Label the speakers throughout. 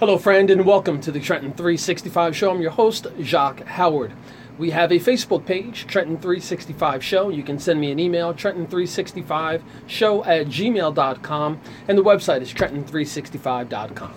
Speaker 1: Hello, friend, and welcome to the Trenton 365 Show. I'm your host, Jacques Howard. We have a Facebook page, Trenton 365 Show. You can send me an email, Trenton365Show at gmail.com, and the website is Trenton365.com.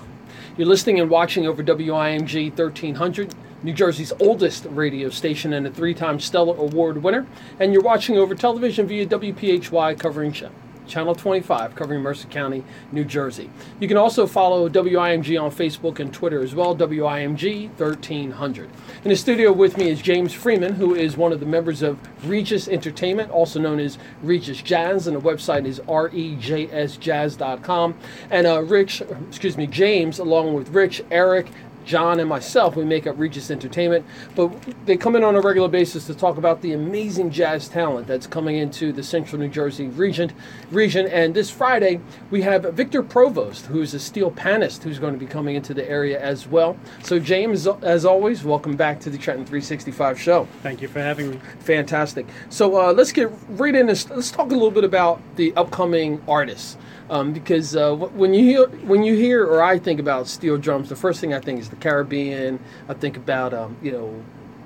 Speaker 1: You're listening and watching over WIMG 1300, New Jersey's oldest radio station and a three time Stellar Award winner, and you're watching over television via WPHY covering show. Channel 25, covering Mercer County, New Jersey. You can also follow WIMG on Facebook and Twitter as well, WIMG 1300. In the studio with me is James Freeman, who is one of the members of Regis Entertainment, also known as Regis Jazz, and the website is rejsjazz.com. And uh, Rich, excuse me, James, along with Rich, Eric, John and myself, we make up Regis Entertainment, but they come in on a regular basis to talk about the amazing jazz talent that's coming into the Central New Jersey region. Region, and this Friday we have Victor Provost, who's a steel panist, who's going to be coming into the area as well. So, James, as always, welcome back to the Trenton 365 show.
Speaker 2: Thank you for having me.
Speaker 1: Fantastic. So, uh, let's get right in. This, let's talk a little bit about the upcoming artists. Um, because uh, when you hear when you hear or I think about steel drums, the first thing I think is the Caribbean. I think about um, you know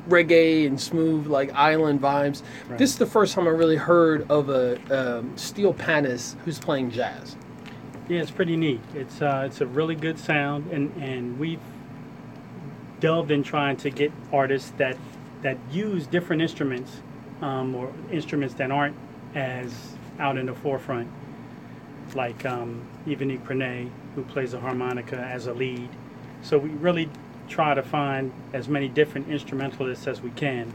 Speaker 1: reggae and smooth like island vibes. Right. This is the first time I really heard of a um, steel panist who's playing jazz.
Speaker 2: Yeah, it's pretty neat. It's uh, it's a really good sound, and and we've delved in trying to get artists that that use different instruments um, or instruments that aren't as out in the forefront like um, Prené, who plays the harmonica as a lead. So we really try to find as many different instrumentalists as we can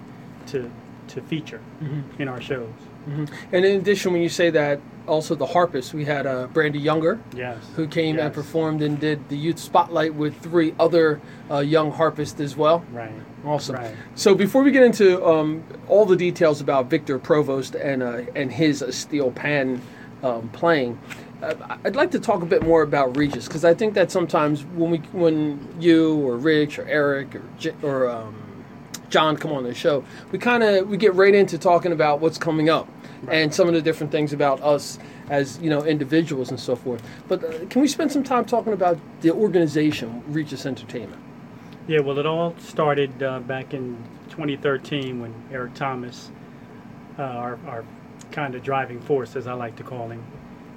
Speaker 2: to to feature mm-hmm. in our shows.
Speaker 1: Mm-hmm. And in addition, when you say that, also the harpist, we had uh, Brandee Younger,
Speaker 2: yes.
Speaker 1: who came
Speaker 2: yes.
Speaker 1: and performed and did the youth spotlight with three other uh, young harpists as well.
Speaker 2: Right.
Speaker 1: Awesome.
Speaker 2: Right.
Speaker 1: So before we get into um, all the details about Victor Provost and uh, and his steel pan um, playing, I'd like to talk a bit more about Regis because I think that sometimes when we, when you or Rich or Eric or J- or um, John come on the show, we kind of we get right into talking about what's coming up right. and some of the different things about us as you know individuals and so forth. But uh, can we spend some time talking about the organization Regis Entertainment?
Speaker 2: Yeah, well, it all started uh, back in 2013 when Eric Thomas, uh, our, our kind of driving force, as I like to call him,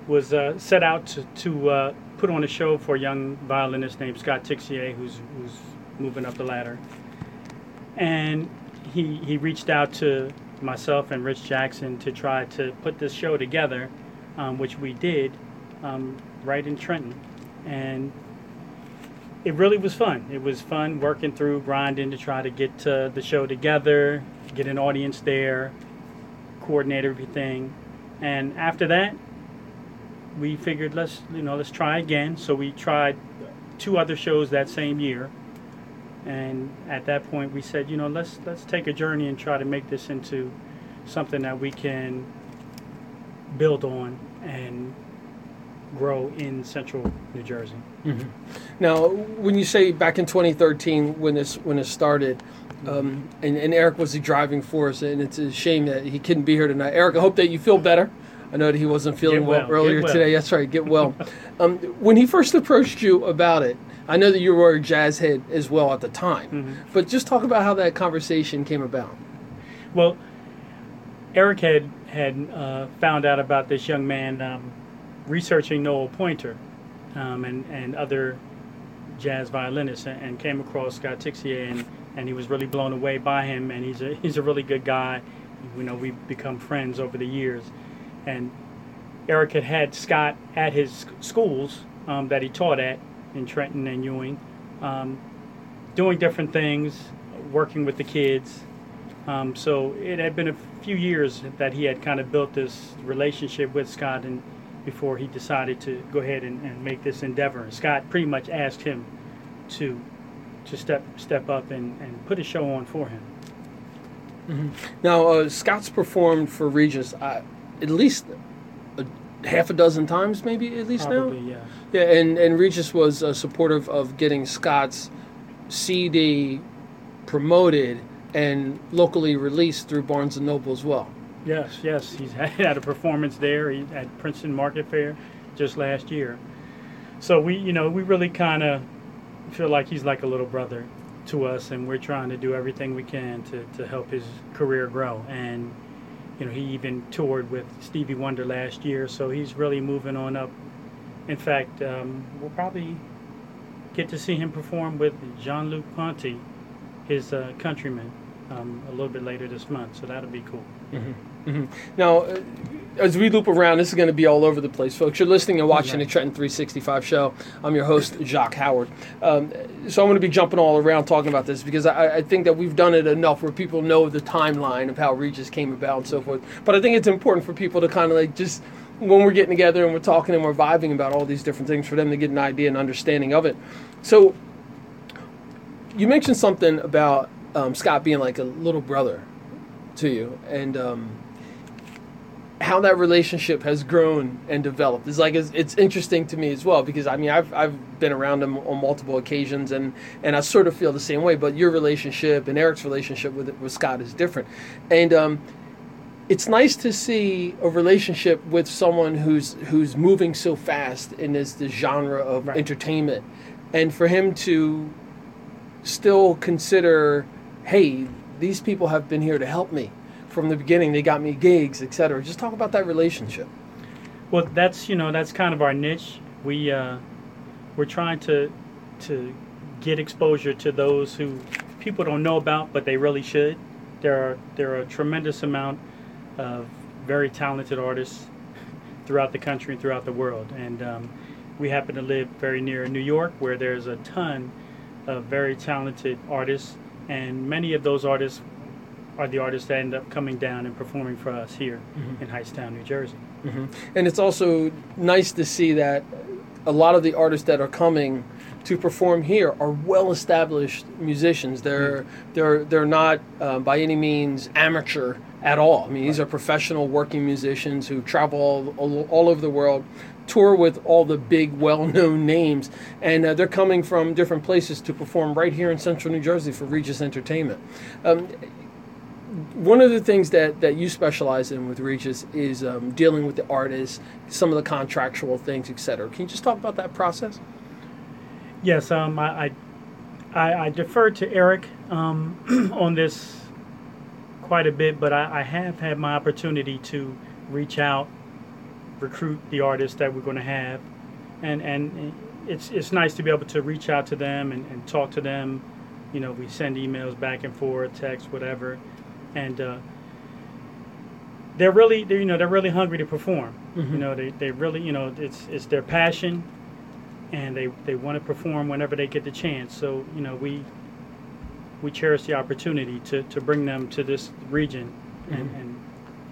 Speaker 2: was uh, set out to, to uh, put on a show for a young violinist named Scott Tixier, who's, who's moving up the ladder. And he, he reached out to myself and Rich Jackson to try to put this show together, um, which we did um, right in Trenton. And it really was fun. It was fun working through, grinding to try to get uh, the show together, get an audience there, coordinate everything. And after that, we figured let's you know let's try again. So we tried two other shows that same year, and at that point we said you know let's let's take a journey and try to make this into something that we can build on and grow in central New Jersey.
Speaker 1: Mm-hmm. Now, when you say back in 2013 when this when it started, um, and, and, Eric was the driving force, and it's a shame that he couldn't be here tonight. Eric, I hope that you feel better. I know that he wasn't feeling well, well, earlier well. today. That's right, get well. um, when he first approached you about it, I know that you were a jazz head as well at the time, mm-hmm. but just talk about how that conversation came about.
Speaker 2: Well, Eric had had uh, found out about this young man um, researching Noel Pointer um, and and other jazz violinists, and, and came across Scott Tixier, and, and he was really blown away by him. And he's a he's a really good guy. You know, we've become friends over the years and Eric had had Scott at his schools um, that he taught at in Trenton and Ewing, um, doing different things, working with the kids. Um, so it had been a few years that he had kind of built this relationship with Scott, and before he decided to go ahead and, and make this endeavor. And Scott pretty much asked him to to step step up and, and put a show on for him.
Speaker 1: Mm-hmm. Now, uh, Scott's performed for Regis. I, at least a, half a dozen times, maybe at least
Speaker 2: Probably,
Speaker 1: now.
Speaker 2: Yeah.
Speaker 1: Yeah, and and Regis was uh, supportive of getting Scott's CD promoted and locally released through Barnes and Noble as well.
Speaker 2: Yes, yes, he's had a performance there at Princeton Market Fair just last year. So we, you know, we really kind of feel like he's like a little brother to us, and we're trying to do everything we can to, to help his career grow. And you know, he even toured with Stevie Wonder last year, so he's really moving on up. In fact, um, we'll probably get to see him perform with Jean-Luc Ponty, his uh, countryman, um, a little bit later this month. So that'll be cool.
Speaker 1: Mm-hmm. Mm-hmm. Now, uh, as we loop around, this is going to be all over the place, folks. You're listening and watching the Trenton 365 show. I'm your host, Jacques Howard. Um, so I'm going to be jumping all around talking about this because I, I, think that we've done it enough where people know the timeline of how Regis came about and so forth. But I think it's important for people to kind of like just when we're getting together and we're talking and we're vibing about all these different things for them to get an idea and understanding of it. So you mentioned something about um, Scott being like a little brother to you, and um, how that relationship has grown and developed is like it's, it's, interesting to me as well because I mean I've, I've been around him on multiple occasions and and I sort of feel the same way but your relationship and Eric's relationship with with Scott is different. And um, it's nice to see a relationship with someone who's who's moving so fast in this, this genre of right. entertainment. And for him to still consider hey these people have been here to help me from the beginning. They got me gigs, etc. Just talk about that relationship.
Speaker 2: Well, that's you know that's kind of our niche. We uh, we're trying to to get exposure to those who people don't know about, but they really should. There are there are a tremendous amount of very talented artists throughout the country and throughout the world, and um, we happen to live very near New York, where there's a ton of very talented artists, and many of those artists are the artists that end up coming down and performing for us here mm-hmm. in Hightstown, New Jersey.
Speaker 1: Mm-hmm. And it's also nice to see that a lot of the artists that are coming to perform here are well-established musicians. They're mm-hmm. they're they're not uh, by any means amateur at all. I mean, right. these are professional working musicians who travel all, all, all, over the world, tour with all the big, well-known names, and uh, they're coming from different places to perform right here in Central New Jersey for Regis Entertainment. Um, one of the things that, that you specialize in with Regis is um, dealing with the artists, some of the contractual things, etc. Can you just talk about that process?
Speaker 2: Yes, um, I, I, I defer to Eric um, on this quite a bit, but I, I, have had my opportunity to reach out, recruit the artists that we're going to have, and and it's it's nice to be able to reach out to them and, and talk to them. You know, we send emails back and forth, text, whatever and uh, they're really they're, you know they're really hungry to perform. Mm-hmm. You know they, they really you know it's it's their passion, and they they want to perform whenever they get the chance. So you know we we cherish the opportunity to, to bring them to this region and, mm-hmm. and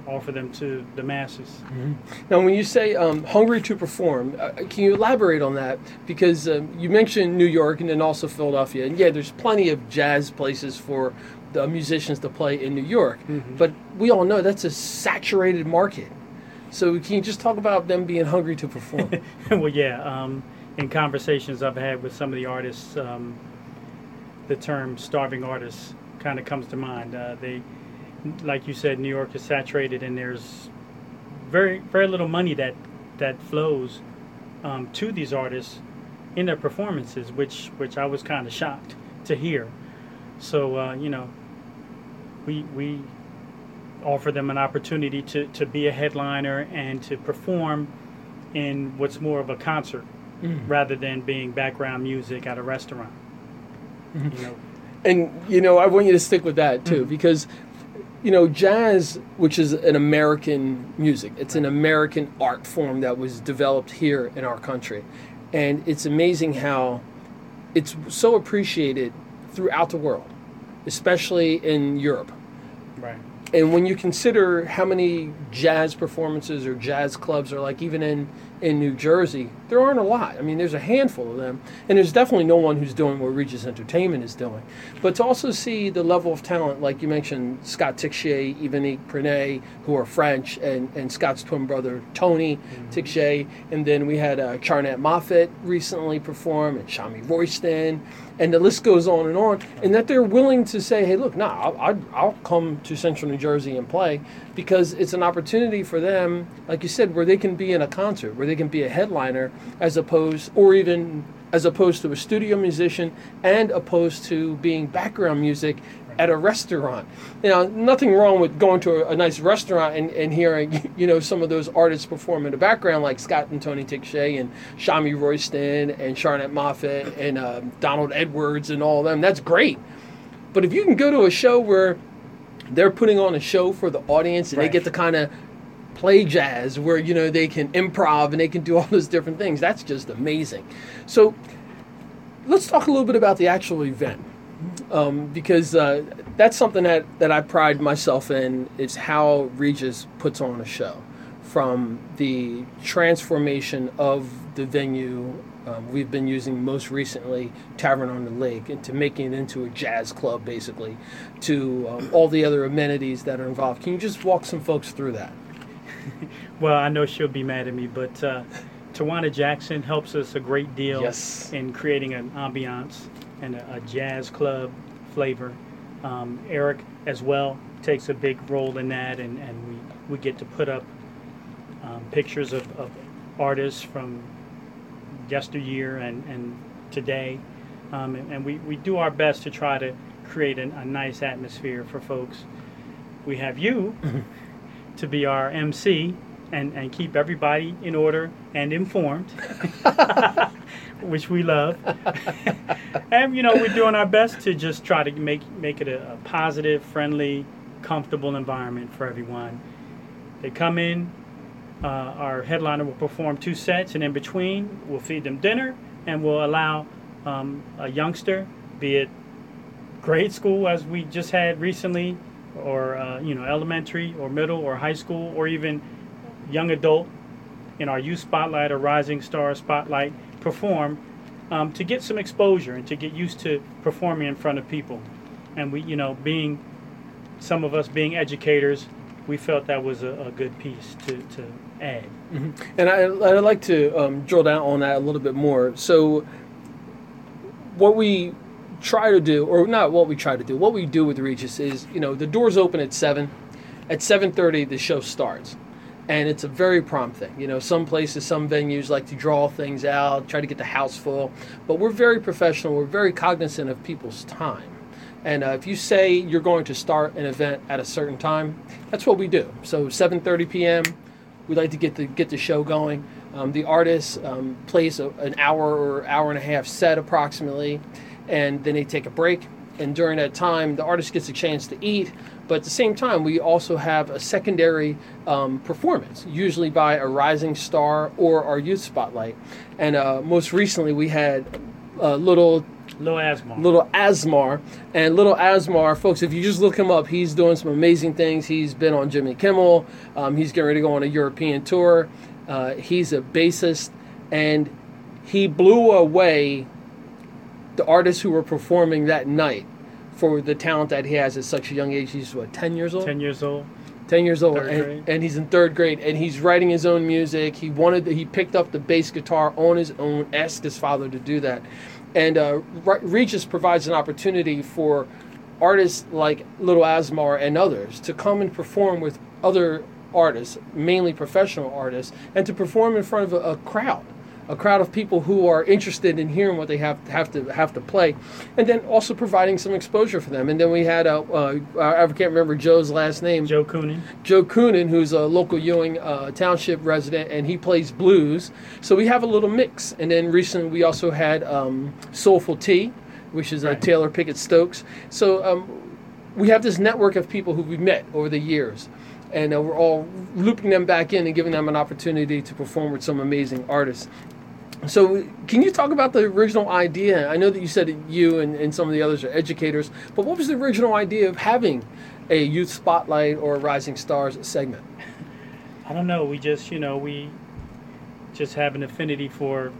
Speaker 2: offer them to the masses.
Speaker 1: Mm-hmm. Now, when you say um, hungry to perform, uh, can you elaborate on that? Because um, you mentioned New York and then also Philadelphia, and yeah, there's plenty of jazz places for the musicians to play in New York. Mm-hmm. But we all know that's a saturated market. So can you just talk about them being hungry to perform?
Speaker 2: well, yeah. Um, in conversations I've had with some of the artists, um, the term "starving artists" kind of comes to mind. Uh, they, like you said, New York is saturated, and there's very very little money that that flows um, to these artists in their performances, which which I was kind of shocked to hear. So uh, you know, we we offer them an opportunity to, to be a headliner and to perform in what's more of a concert mm-hmm. rather than being background music at a restaurant.
Speaker 1: Mm-hmm. You know. And you know, I want you to stick with that too, mm-hmm. because you know, jazz, which is an American music, it's an American art form that was developed here in our country. And it's amazing how it's so appreciated throughout the world especially in Europe.
Speaker 2: Right.
Speaker 1: And when you consider how many jazz performances or jazz clubs are like, even in in New Jersey, there aren't a lot. I mean, there's a handful of them, and there's definitely no one who's doing what Regis Entertainment is doing. But to also see the level of talent, like you mentioned, Scott Tixier, Yvonnick Prené, who are French, and, and Scott's twin brother Tony mm-hmm. Tixier, and then we had uh, Charnett Moffett recently perform, and Shamie Royston, and the list goes on and on. And that they're willing to say, hey, look, nah, I'll, I'll come to Central New Jersey and play because it's an opportunity for them, like you said, where they can be in a concert, where they can be a headliner, as opposed, or even as opposed to a studio musician and opposed to being background music at a restaurant. You know, nothing wrong with going to a, a, nice restaurant and, and hearing, you know, some of those artists perform in the background, like Scott and Tony Tixier and Shamie Royston and Charnett Moffett and uh, Donald Edwards and all of them. That's great. But if you can go to a show where they're putting on a show for the audience and right. they get to kind of play jazz where you know they can improv and they can do all those different things that's just amazing so let's talk a little bit about the actual event um, because uh, that's something that, that I pride myself in is how Regis puts on a show. From the transformation of the venue um, we've been using most recently Tavern on the Lake into making it into a jazz club basically to um, all the other amenities that are involved. Can you just walk some folks through that?
Speaker 2: well, I know she'll be mad at me, but uh, Tawana Jackson helps us a great deal
Speaker 1: yes.
Speaker 2: in creating an ambiance and a, a jazz club flavor. Um, Eric as well takes a big role in that, and, and we, we get to put up um, pictures of, of, artists from yesteryear and, and today. Um, and, and we, we do our best to try to create an, a nice atmosphere for folks. We have you to be our MC and, and keep everybody in order and informed, which we love. and you know, we're doing our best to just try to make make it a, a, positive, friendly, comfortable environment for everyone. They come in, uh, our headliner will perform two sets, and in between, we'll feed them dinner, and we'll allow um, a youngster, be it grade school as we just had recently, or uh, you know, elementary or middle or high school, or even young adult in our youth spotlight or rising star spotlight perform um, to get some exposure and to get used to performing in front of people. And we, you know, being some of us being educators, we felt that was a, a good piece to, to add.
Speaker 1: Mm-hmm. And I, I'd like to um, drill down on that a little bit more. So, what we try to do, or not what we try to do, what we do with Regis is, you know, the doors open at seven. At seven thirty, the show starts and it's a very prompt thing. You know, some places, some venues like to draw things out, try to get the house full, but we're very professional. We're very cognizant of people's time. And uh, if you say you're going to start an event at a certain time, that's what we do. So 7:30 p.m. We'd like to get the get the show going. Um, the artist um, plays a, an hour or hour and a half set approximately, and then they take a break. And during that time, the artist gets a chance to eat, but at the same time, we also have a secondary um, performance, usually by a rising star or our youth spotlight. And uh, most recently, we had uh, little
Speaker 2: Little Asmar.
Speaker 1: Little Asmar. And Little Asmar, folks, if you just look him up, he's doing some amazing things. He's been on Jimmy Kimmel. Um, he's getting ready to go on a European tour. Uh, he's a bassist. And he blew away the artists who were performing that night for the talent that he has at such a young age. He's what, ten years old?
Speaker 2: Ten years old.
Speaker 1: Ten years old, and, and, he's in third grade, and he's writing his own music. He wanted, he picked up the bass guitar on his own, asked his father to do that, and uh, Regis provides an opportunity for artists like Little Asmar and others to come and perform with other artists, mainly professional artists, and to perform in front of a, a crowd a crowd of people who are interested in hearing what they have have to have to play, and then also providing some exposure for them. And then we had a uh, I can't remember Joe's last name.
Speaker 2: Joe Coonan.
Speaker 1: Joe Coonan, who's a local Ewing uh, Township resident, and he plays blues. So we have a little mix. And then recently we also had um, Soulful Tea, which is uh, right. Taylor Pickett Stokes. So um, we have this network of people who we've met over the years and uh, we're all looping them back in and giving them an opportunity to perform with some amazing artists. So, can you talk about the original idea? I know that you said you and, and some of the others are educators, but what was the original idea of having a youth spotlight or a Rising Stars segment?
Speaker 2: I don't know. We just, you know, we just have an affinity for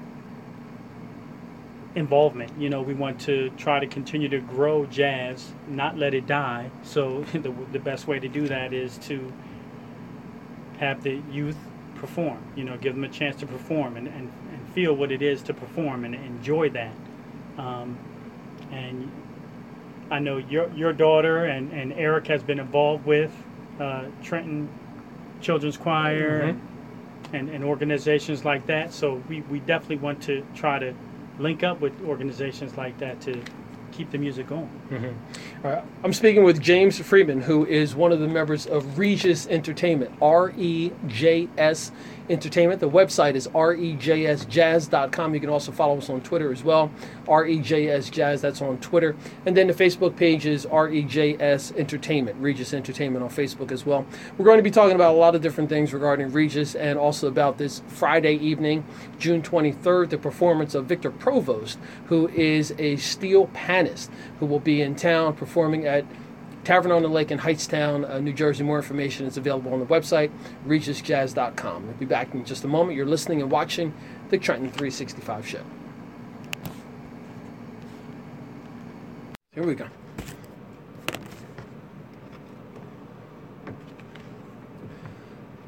Speaker 2: involvement. You know, we want to try to continue to grow jazz, not let it die. So, the, the best way to do that is to have the youth perform, you know, give them a chance to perform and, and feel what it is to perform and enjoy that. Um, and I know your your daughter and, and Eric has been involved with uh, Trenton Children's Choir mm-hmm. and, and organizations like that. So we, we definitely want to try to link up with organizations like that to keep the music going.
Speaker 1: All right. I'm speaking with James Freeman, who is one of the members of Regis Entertainment, R E J S Entertainment. The website is rejsjazz.com. You can also follow us on Twitter as well, rejsjazz, that's on Twitter. And then the Facebook page is rejs Entertainment, Regis Entertainment on Facebook as well. We're going to be talking about a lot of different things regarding Regis and also about this Friday evening, June 23rd, the performance of Victor Provost, who is a steel panist who will be in town performing at Tavern on the Lake in Hightstown, uh, New Jersey. More information is available on the website, rejsjazz.com. We'll be back in just a moment. You're listening and watching the Trenton 365 show. Here we go.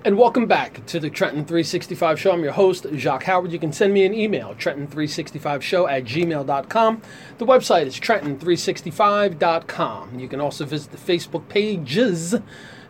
Speaker 1: And welcome back to the Trenton 365 Show. I'm your host, Jacques Howard. You can send me an email, Trenton365Show at gmail.com. The website is Trenton365.com. You can also visit the Facebook pages,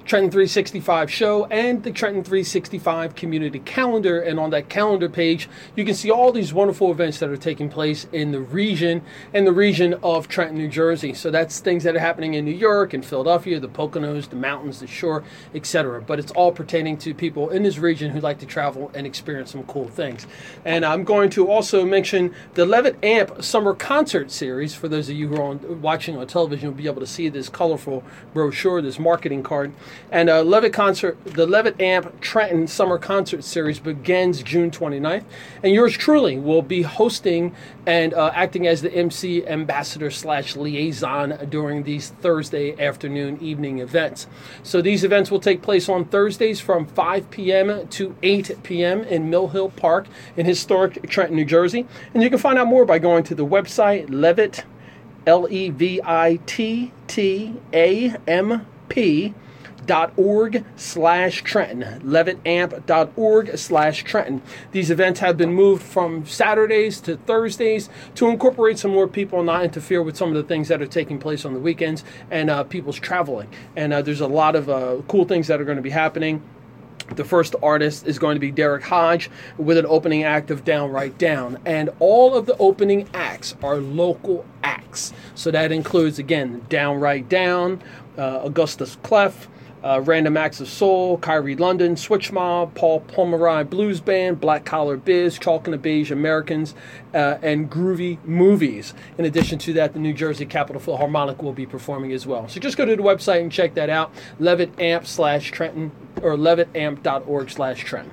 Speaker 1: Trenton 365 Show, and the Trenton 365 Community Calendar. And on that calendar page, you can see all these wonderful events that are taking place in the region and the region of Trenton, New Jersey. So that's things that are happening in New York and Philadelphia, the Poconos, the mountains, the shore, etc. But it's all pertaining to people in this region who like to travel and experience some cool things. And I'm going to also mention the Levitt Amp Summer Concert Series. For those of you who are on, watching on television, you'll be able to see this colorful brochure, this marketing card. And uh, Levitt concert, the Levitt Amp Trenton Summer Concert Series begins June 29th, and yours truly will be hosting and uh, acting as the MC ambassador slash liaison during these Thursday afternoon evening events. So these events will take place on Thursdays from 5 p.m. to 8 p.m. in Mill Hill Park in historic Trenton, New Jersey, and you can find out more by going to the website Levitt. L E V I T T A M P dot org slash Trenton, levittamp.org slash Trenton. These events have been moved from Saturdays to Thursdays to incorporate some more people and not interfere with some of the things that are taking place on the weekends and uh, people's traveling. And uh, there's a lot of uh, cool things that are going to be happening. The first artist is going to be Derrick Hodge with an opening act of Downright Down. And all of the opening acts are local acts. So that includes, again, Downright Down, uh, Augustus Clef, uh, Random Acts of Soul, Kyrie London, Switch Mob, Paul Pomeroy Blues Band, Black Collar Biz, Chalk and the Beige Americans, uh, and Groovy Movies. In addition to that, the New Jersey Capitol Philharmonic will be performing as well. So just go to the website and check that out, Levitt Amp slash Trenton, or levittamp.org slash Trenton.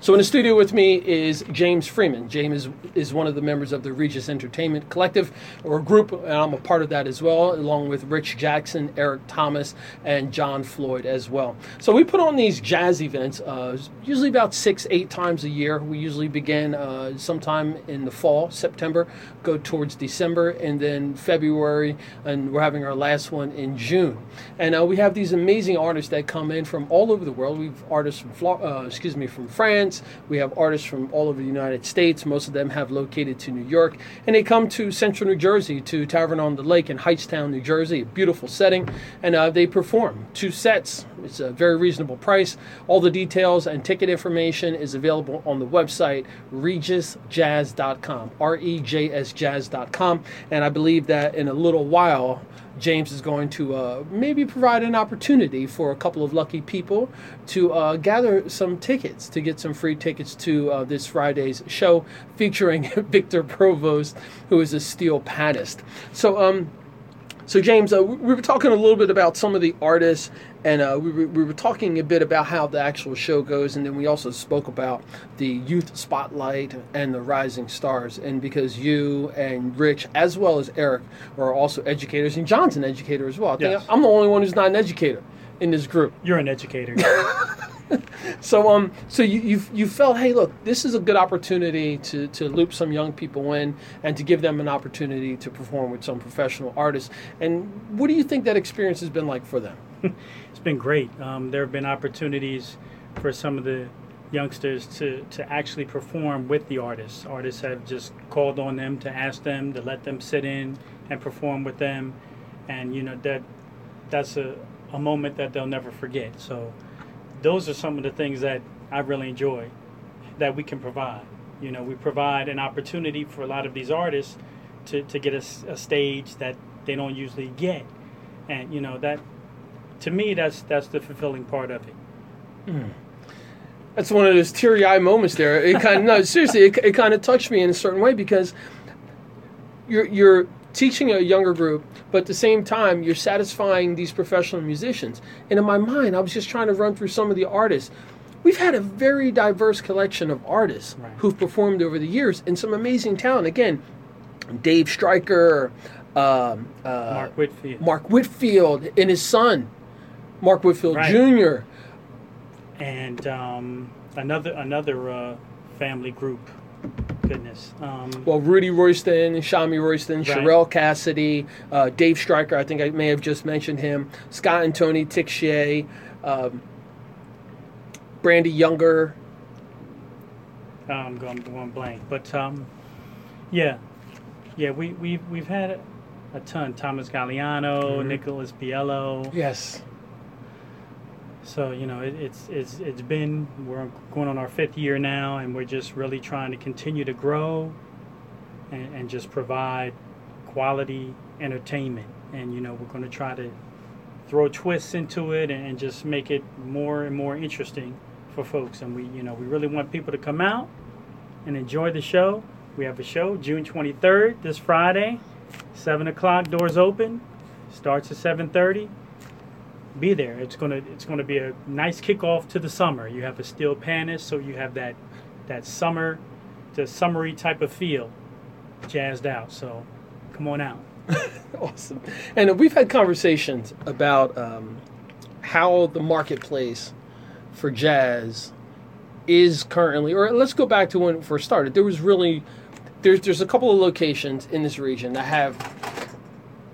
Speaker 1: So in the studio with me is James Freeman. James is, is one of the members of the Regis Entertainment Collective or group, and I'm a part of that as well, along with Rich Jackson, Eric Thomas, and John Floyd as well. So we put on these jazz events uh, usually about six, eight times a year. We usually begin uh, sometime in the fall, September, go towards December, and then February, and we're having our last one in June. And uh, we have these amazing artists that come in from all over the world. We've artists from uh, excuse me from France. We have artists from all over the United States. Most of them have located to New York, and they come to Central New Jersey to Tavern on the Lake in Hightstown, New Jersey. A beautiful setting, and uh, they perform two sets. It's a very reasonable price. All the details and ticket information is available on the website rejsjazz.com, R E J S jazz.com, and I believe that in a little while. James is going to uh, maybe provide an opportunity for a couple of lucky people to uh, gather some tickets to get some free tickets to uh, this Friday's show featuring Victor Provost, who is a steel panist. So, um, so James, uh, we we were talking a little bit about some of the artists, and uh, we, were, we were talking a bit about how the actual show goes, and then we also spoke about the youth spotlight and the rising stars. And because you and Rich, as well as Eric, are also educators, and John's an educator as well. I
Speaker 2: Yes.
Speaker 1: I'm the only one who's not an educator in this group.
Speaker 2: You're an educator.
Speaker 1: So um, so you you you felt, hey, look, this is a good opportunity to to loop some young people in and to give them an opportunity to perform with some professional artists. And what do you think that experience has been like for them?
Speaker 2: it's been great. Um, there have been opportunities for some of the youngsters to, to actually perform with the artists. Artists have just called on them to ask them to let them sit in and perform with them, and you know that that's a, a moment that they'll never forget. So those are some of the things that I really enjoy that we can provide. You know, we provide an opportunity for a lot of these artists to, to get a, a stage that they don't usually get, and you know that to me that's that's the fulfilling part of it.
Speaker 1: Mm. That's one of those teary eye moments there. It kind of no seriously, it, it kind of touched me in a certain way because you're you're teaching a younger group, but at the same time you're satisfying these professional musicians. And in my mind, I was just trying to run through some of the artists we've had a very diverse collection of artists right. who've performed over the years and some amazing talent. Again, Dave Stryker, um,
Speaker 2: uh, Mark Whitfield,
Speaker 1: Mark Whitfield, and his son, Mark Whitfield right. Jr.
Speaker 2: And um, another another uh, family group. Goodness. Um,
Speaker 1: well, Rudy Royston, Shamie Royston, right. Sharel Cassity, uh, Dave Stryker. I think I may have just mentioned him. Scott and Tony Tixier. Um, Brandee Younger.
Speaker 2: I'm going, going blank, but um, yeah, yeah, we we've we've had a ton. Thomas Galliano, mm-hmm. Nicholas Biello.
Speaker 1: Yes.
Speaker 2: So you know, it, it's it's it's been we're going on our fifth year now, and we're just really trying to continue to grow, and, and just provide quality entertainment. And you know, we're going to try to throw twists into it and, and just make it more and more interesting for folks, and we you know we really want people to come out and enjoy the show. We have a show June 23rd this Friday, seven o'clock. Doors open. Starts at 7:30. Be there. It's gonna it's gonna be a nice kickoff to the summer. You have a steel panis, so you have that that summer, the summery type of feel, jazzed out. So come on out.
Speaker 1: awesome. And we've had conversations about um, how the marketplace for jazz is currently, or let's go back to when it first started. There was really, there's there's a couple of locations in this region that have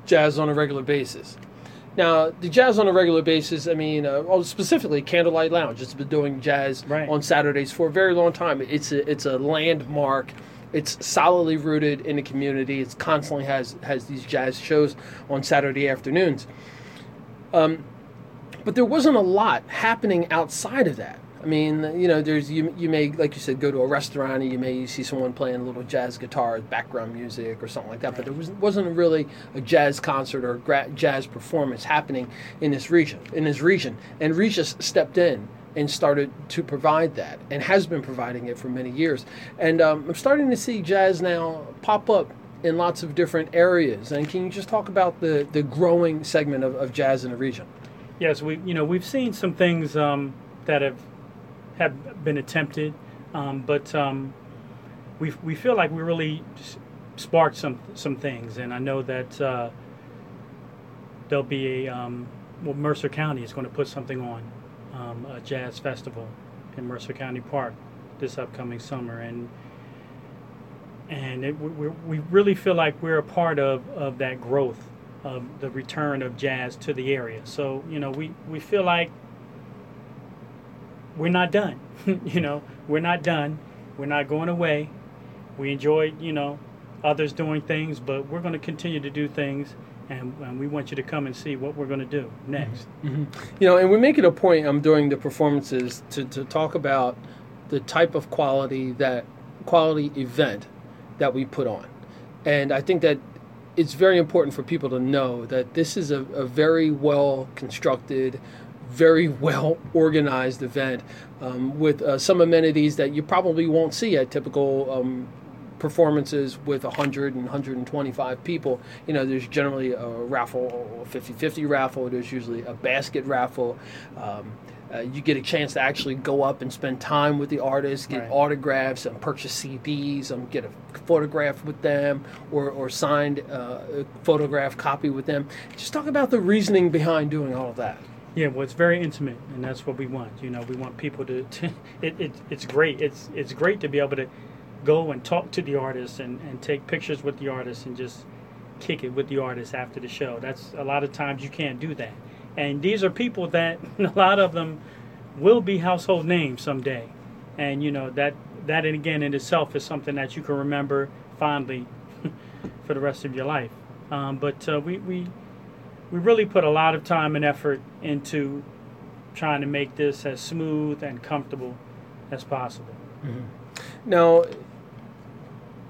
Speaker 1: jazz on a regular basis. Now, the jazz on a regular basis, I mean, uh, specifically Candlelight Lounge, it's been doing jazz right. on Saturdays for a very long time. It's a, it's a landmark. It's solidly rooted in the community. It constantly has has these jazz shows on Saturday afternoons. Um, but there wasn't a lot happening outside of that. I mean, you know, there's you you may like you said go to a restaurant and you may see someone playing a little jazz guitar, background music or something like that. But there was wasn't really a jazz concert or gra- jazz performance happening in this region. In this region, and Regis stepped in and started to provide that, and has been providing it for many years. And um, I'm starting to see jazz now pop up in lots of different areas. And can you just talk about the the growing segment of, of jazz in the region?
Speaker 2: Yes, we you know we've seen some things um, that have have been attempted, um, but um, we we feel like we really sparked some some things, and I know that uh, there'll be a um, well Mercer County is going to put something on um, a jazz festival in Mercer County Park this upcoming summer, and and it, we, we really feel like we're a part of, of that growth of the return of jazz to the area. So you know, we we feel like we're not done. you know, we're not done. We're not going away. We enjoy you know others doing things, but we're going to continue to do things. And, and, we want you to come and see what we're going to do next.
Speaker 1: Mm-hmm. You know, and we make it a point um, during the performances to, to talk about the type of quality that quality event that we put on. And I think that it's very important for people to know that this is a, a very well constructed, very well organized event um, with uh, some amenities that you probably won't see at typical um, performances with 100 and 125 people. You know, there's generally a raffle, a 50 50 raffle, there's usually a basket raffle. Um, uh, you get a chance to actually go up and spend time with the artists, get right. autographs, and purchase CDs, and get a photograph with them, or, or signed uh, photograph copy with them. Just talk about the reasoning behind doing all of that.
Speaker 2: Yeah, well, it's very intimate, and that's what we want. You know, we want people to. to it, it, it's great. It's it's great to be able to go and talk to the artists and, and take pictures with the artists and just kick it with the artists after the show. That's a lot of times you can't do that. And these are people that a lot of them will be household names someday. And you know that that again in itself is something that you can remember fondly for the rest of your life. Um, but uh, we, we we really put a lot of time and effort into trying to make this as smooth and comfortable as possible.
Speaker 1: Mm-hmm. Now,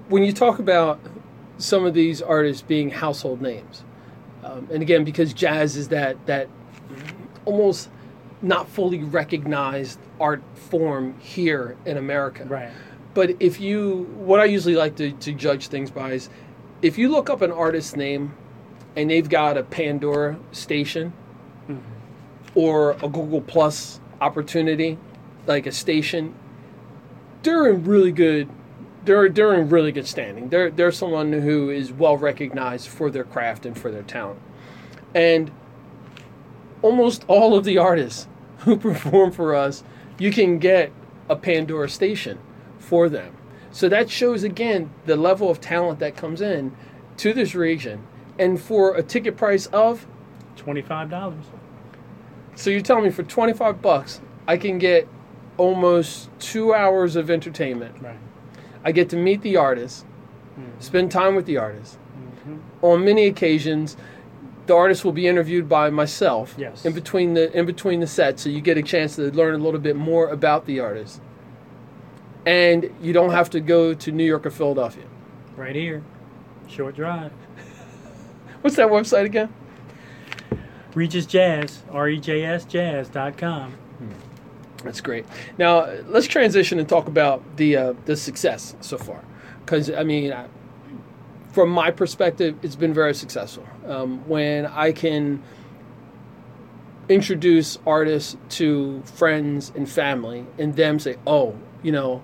Speaker 1: when you talk about some of these artists being household names, um, and again, because jazz is that that almost not fully recognized art form here in America.
Speaker 2: Right.
Speaker 1: But if you, what I usually like to, to judge things by is if you look up an artist's name and they've got a Pandora station or a Google Plus opportunity, like a station, they're in really good. They're, they're in really good standing. They're, they're someone who is well recognized for their craft and for their talent. And almost all of the artists who perform for us, you can get a Pandora station for them. So that shows again the level of talent that comes in to this region. And for a ticket price of,
Speaker 2: Twenty-five dollars.
Speaker 1: so you're telling me for 25 bucks, I can get almost two hours of entertainment.
Speaker 2: Right.
Speaker 1: I get to meet the artist,
Speaker 2: Mhm.
Speaker 1: spend time with the artist.
Speaker 2: Mhm.
Speaker 1: On many occasions, the artist will be interviewed by myself
Speaker 2: Yes.
Speaker 1: in between the in between the sets, so you get a chance to learn a little bit more about the artist. And you don't have to go to New York or Philadelphia.
Speaker 2: Right here. Short drive.
Speaker 1: What's that website again?
Speaker 2: Regis Jazz. R E J S Jazz.com.
Speaker 1: That's great. Now let's transition and talk about the uh, the success so far, because I mean, I, from my perspective, it's been very successful. Um, when I can introduce artists to friends and family, and them say, "Oh, you know,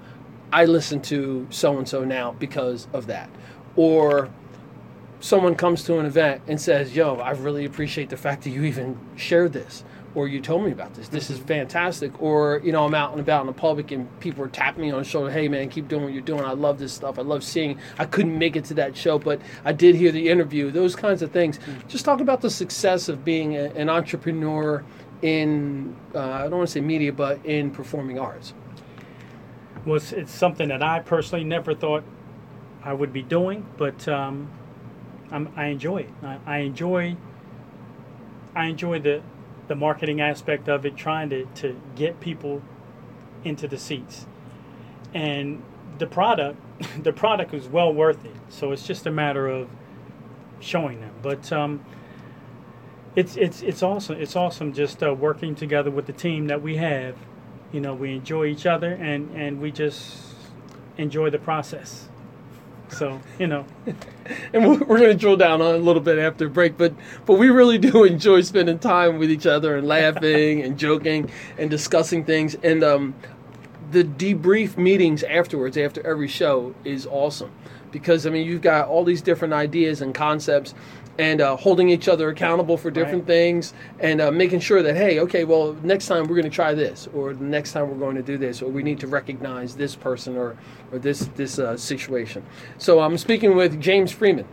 Speaker 1: I listen to so and so now because of that," or someone comes to an event and says, "Yo, I really appreciate the fact that you even shared this." Or you told me about this. This is fantastic. Or you know, I'm out and about in the public and people are tapping me on the shoulder. Hey, man, keep doing what you're doing. I love this stuff. I love seeing. I couldn't make it to that show, but I did hear the interview. Those kinds of things. Just talk about the success of being a, an entrepreneur in uh, I don't want to say media, but in performing arts.
Speaker 2: Well, it's, it's something that I personally never thought I would be doing, but um, I'm, I enjoy it. I, I enjoy. I enjoy the the marketing aspect of it, trying to, to get people into the seats, and the product. The product is well worth it. So it's just a matter of showing them. But um, it's it's it's awesome. It's awesome just uh, working together with the team that we have. You know, we enjoy each other and and we just enjoy the process. So you know,
Speaker 1: and we're going to drill down on a little bit after break but but we really do enjoy spending time with each other and laughing and joking and discussing things. And um, the debrief meetings afterwards after every show is awesome. Because i mean you've got all these different ideas and concepts and uh, holding each other accountable for different
Speaker 2: Right.
Speaker 1: things and uh, making sure that hey okay well next time we're going to try this or the next time we're going to do this or we need to recognize this person or or this this uh, situation so i'm speaking with james freeman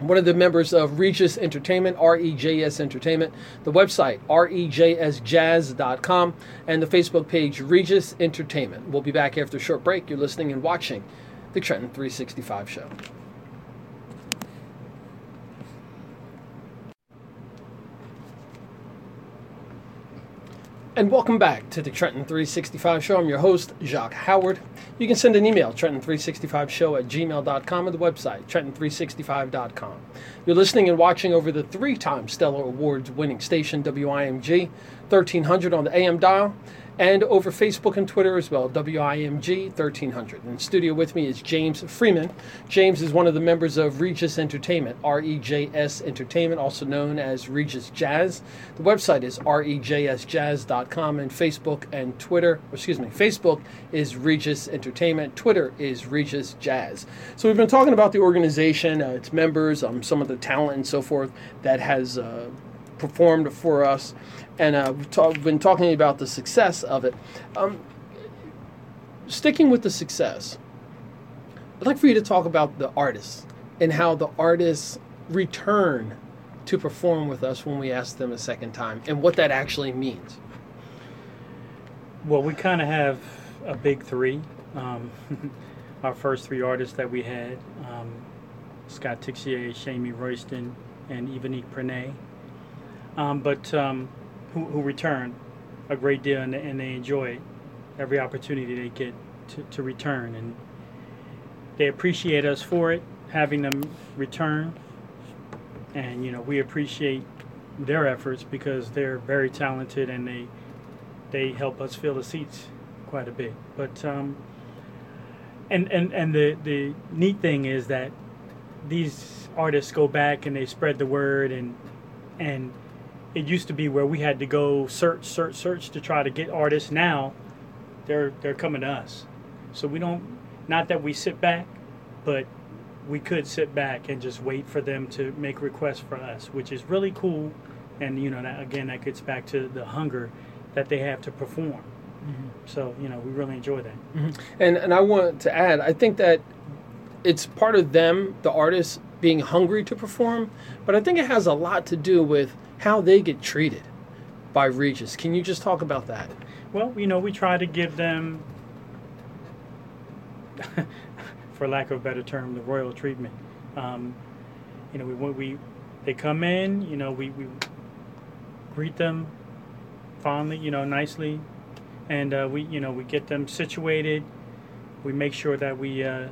Speaker 1: one of the members of Regis Entertainment, REJS Entertainment, the website, rejsjazz.com, and the Facebook page, Regis Entertainment. We'll be back after a short break. You're listening and watching the Trenton 365 show. And welcome back to the Trenton 365 Show. I'm your host, Jacques Howard. You can send an email, Trenton365show at gmail.com, or the website, Trenton365.com. You're listening and watching over the three time Stellar Awards winning station, WIMG, 1300 on the AM dial, and over Facebook and Twitter as well, WIMG 1300. In studio with me is James Freeman. James is one of the members of Regis Entertainment, R-E-J-S Entertainment, also known as Regis Jazz. The website is rejsjazz.com and Facebook and Twitter, excuse me, Facebook is Regis Entertainment, Twitter is Regis Jazz. So we've been talking about the organization, uh, its members, um, some of the talent and so forth that has uh, performed for us, and uh, we've, ta- we've been talking about the success of it. Um, sticking with the success, I'd like for you to talk about the artists and how the artists return to perform with us when we ask them a second time, and what that actually means.
Speaker 2: well, we kind of have a big three. Um, our first three artists that we had um, Scott Tixier, Shamie Royston, and Yvonnick Prené. Um, but um, who, who return a great deal and, and they enjoy every opportunity they get to, to return. And they appreciate us for it, having them return, and you know we appreciate their efforts because they're very talented and they they help us fill the seats quite a bit. But um, and and and the the neat thing is that these artists go back and they spread the word and and it used to be where we had to go search search search to try to get artists. Now they're they're coming to us. So we don't not that we sit back but we could sit back and just wait for them to make requests for us which is really cool. And you know that, again that gets back to the hunger that they have to perform. Mm-hmm. so you know we really enjoy that.
Speaker 1: Mm-hmm. and and i want to add i think that it's part of them the artists being hungry to perform but i think it has a lot to do with how they get treated by regis. Can you just talk about that?
Speaker 2: Well you know we try to give them for lack of a better term the royal treatment. Um, you know we we they come in you know we, we greet them fondly, you know, nicely, and uh, we, you know, we get them situated. We make sure that we uh,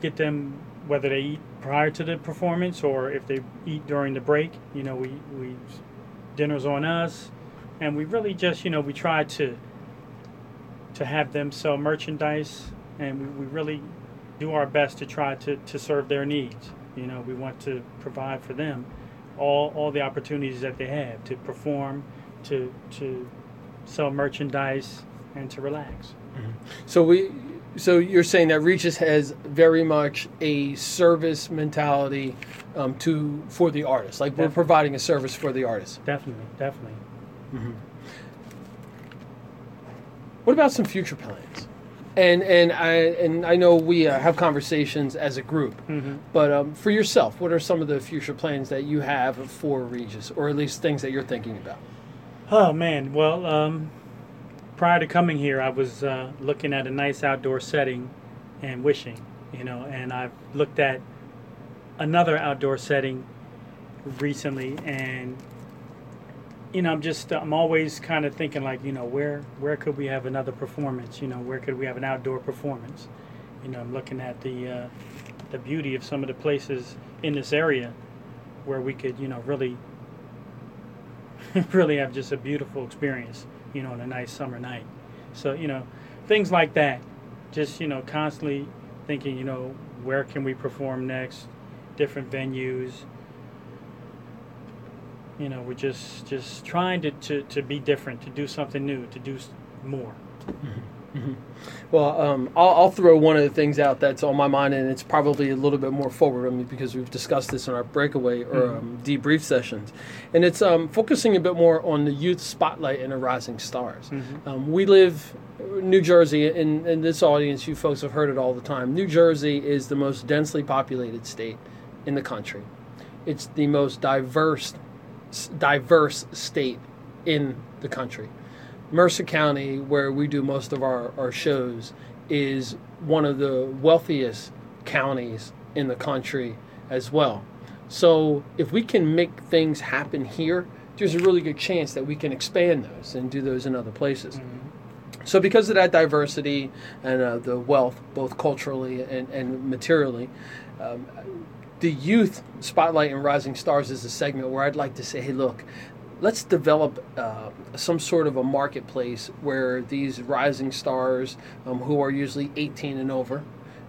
Speaker 2: get them whether they eat prior to the performance or if they eat during the break. You know, we we dinner's on us, and we really just, you know, we try to to have them sell merchandise, and we, we really do our best to try to, to serve their needs. You know, we want to provide for them all, all the opportunities that they have to perform, to, to sell merchandise, and to relax.
Speaker 1: Mm-hmm. So we, so you're saying that Regis has very much a service mentality um, to for the artist. Like definitely. we're providing a service for the artist.
Speaker 2: Definitely, definitely. Mm-hmm.
Speaker 1: What about some future plans? and and I and I know we uh, have conversations as a group, mm-hmm. but um, for yourself, what are some of the future plans that you have for Regis, or at least things that you're thinking about?
Speaker 2: Oh man, well, um, prior to coming here, I was uh, looking at a nice outdoor setting and wishing, you know, and I've looked at another outdoor setting recently and you know, I'm just I'm always kind of thinking like, you know, where where could we have another performance? You know, where could we have an outdoor performance? You know, I'm looking at the uh, the beauty of some of the places in this area where we could, you know, really really have just a beautiful experience, you know, on a nice summer night. So, you know, things like that. Just, you know, constantly thinking, you know, where can we perform next? Different venues, you know we're just just trying to, to, to be different to do something new to do more
Speaker 1: mm-hmm. Mm-hmm. well um, I'll, I'll, throw one of the things out that's on my mind and it's probably a little bit more forward I mean, because we've discussed this in our breakaway or mm-hmm. um, debrief sessions and it's um, focusing a bit more on the youth spotlight and the rising stars mm-hmm. um, we live New Jersey, in, in this audience, you folks have heard it all the time. New Jersey is the most densely populated state in the country. It's the most diverse diverse state in the country. Mercer County, where we do most of our, our shows, is one of the wealthiest counties in the country as well. So if we can make things happen here, there's a really good chance that we can expand those and do those in other places. Mm-hmm. So because of that diversity and uh, the wealth, both culturally and, and materially, um, the youth spotlight and rising stars is a segment where I'd like to say, hey, look, let's develop uh, some sort of a marketplace where these rising stars, um, who are usually 18 and over,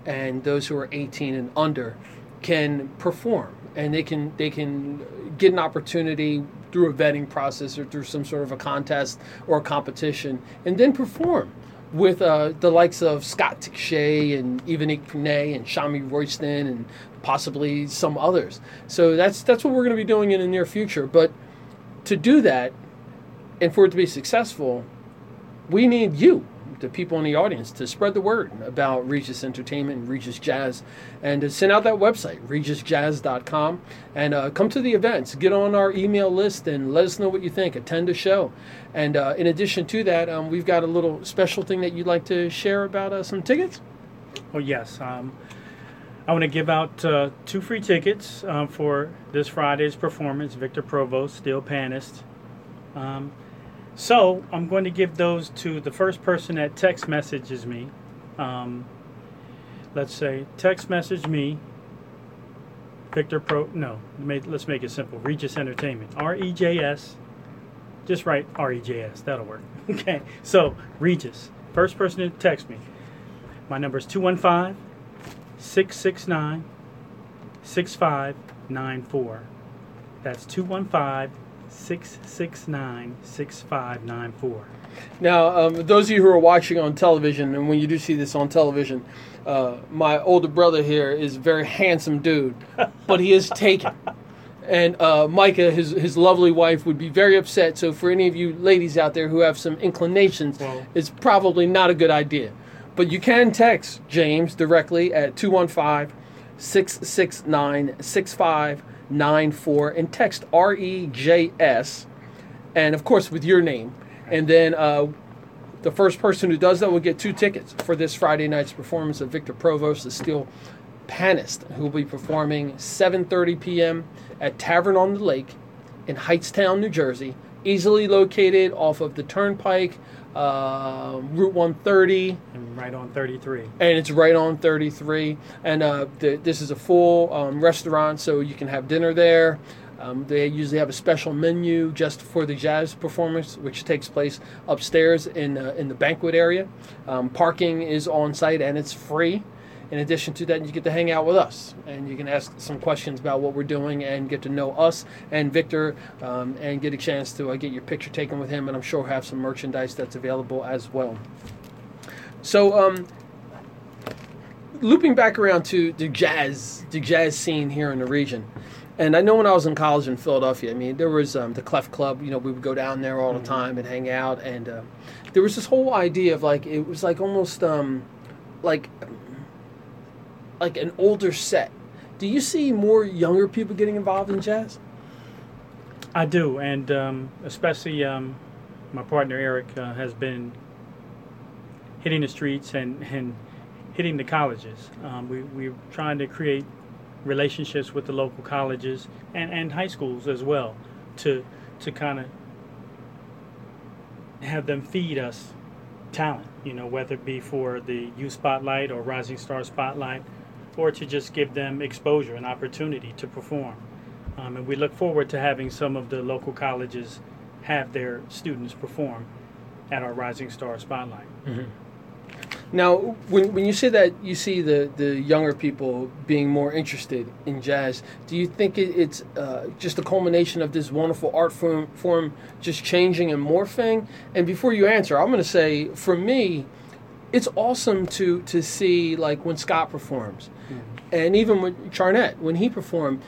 Speaker 1: and those who are 18 and under, can perform, and they can they can get an opportunity through a vetting process or through some sort of a contest or a competition, and then perform with uh, the likes of Scott Tixier and Yvonnick Prené and Shamie Royston and possibly some others. So that's that's what we're going to be doing in the near future. But to do that, and for it to be successful, we need you, the people in the audience, to spread the word about Regis Entertainment Regis Jazz, and to send out that website, rejsjazz.com, and uh, come to the events. Get on our email list and let us know what you think. Attend a show. And uh, in addition to that, um, we've got a little special thing that you'd like to share about uh, some tickets.
Speaker 2: Oh yes. Um, I want to give out uh, two free tickets um, for this Friday's performance. Victor Provost, Steel Panist. Um, so I'm going to give those to the first person that text messages me. Um, let's say text message me Victor Pro no let's make it simple Regis Entertainment R E J S just write R E J S that'll work okay so Regis first person to text me my number is 215 669 6594 that's 215 669 6594
Speaker 1: now, um, those of you who are watching on television, and when you do see this on television, uh, my older brother here is a very handsome dude, but he is taken. And uh, Micah, his his lovely wife, would be very upset. So, for any of you ladies out there who have some inclinations, well, it's probably not a good idea. But you can text James directly at 215 669 6594 and text REJS, and of course with your name and then uh, the first person who does that will get two tickets for this Friday night's performance of Victor Provost, the steel panist, who will be performing 7:30 p.m. at Tavern on the Lake in Hightstown, New Jersey, easily located off of the Turnpike, uh, Route 130,
Speaker 2: and right on 33.
Speaker 1: And it's right on 33. And uh, the, this is a full um, restaurant, so you can have dinner there. Um, they usually have a special menu just for the jazz performance, which takes place upstairs in uh, in the banquet area. Um, parking is on site and it's free. In addition to that, you get to hang out with us and you can ask some questions about what we're doing and get to know us and Victor um, and get a chance to uh, get your picture taken with him. And I'm sure we'll have some merchandise that's available as well. So, um, looping back around to the jazz, the jazz scene here in the region. And I know when I was in college in Philadelphia, I mean, there was um, the Clef Club. You know, we would go down there all the mm-hmm. time and hang out. And uh, there was this whole idea of like it was like almost um, like like an older set. Do you see more younger people getting involved in jazz?
Speaker 2: I do, and um, especially um, my partner Eric uh, has been hitting the streets and, and hitting the colleges. Um, we, we're trying to create relationships with the local colleges and, and high schools as well to to kind of have them feed us talent, you know, whether it be for the youth spotlight or rising star spotlight, or to just give them exposure and opportunity to perform. Um, and we look forward to having some of the local colleges have their students perform at our Rising Star Spotlight. Mm-hmm.
Speaker 1: Now, when, when you say that you see the, the younger people being more interested in jazz, do you think it, it's uh, just a culmination of this wonderful art form, form just changing and morphing? And before you answer, I'm going to say, for me, it's awesome to to see like when Scott performs. And even with Charnett when he performed,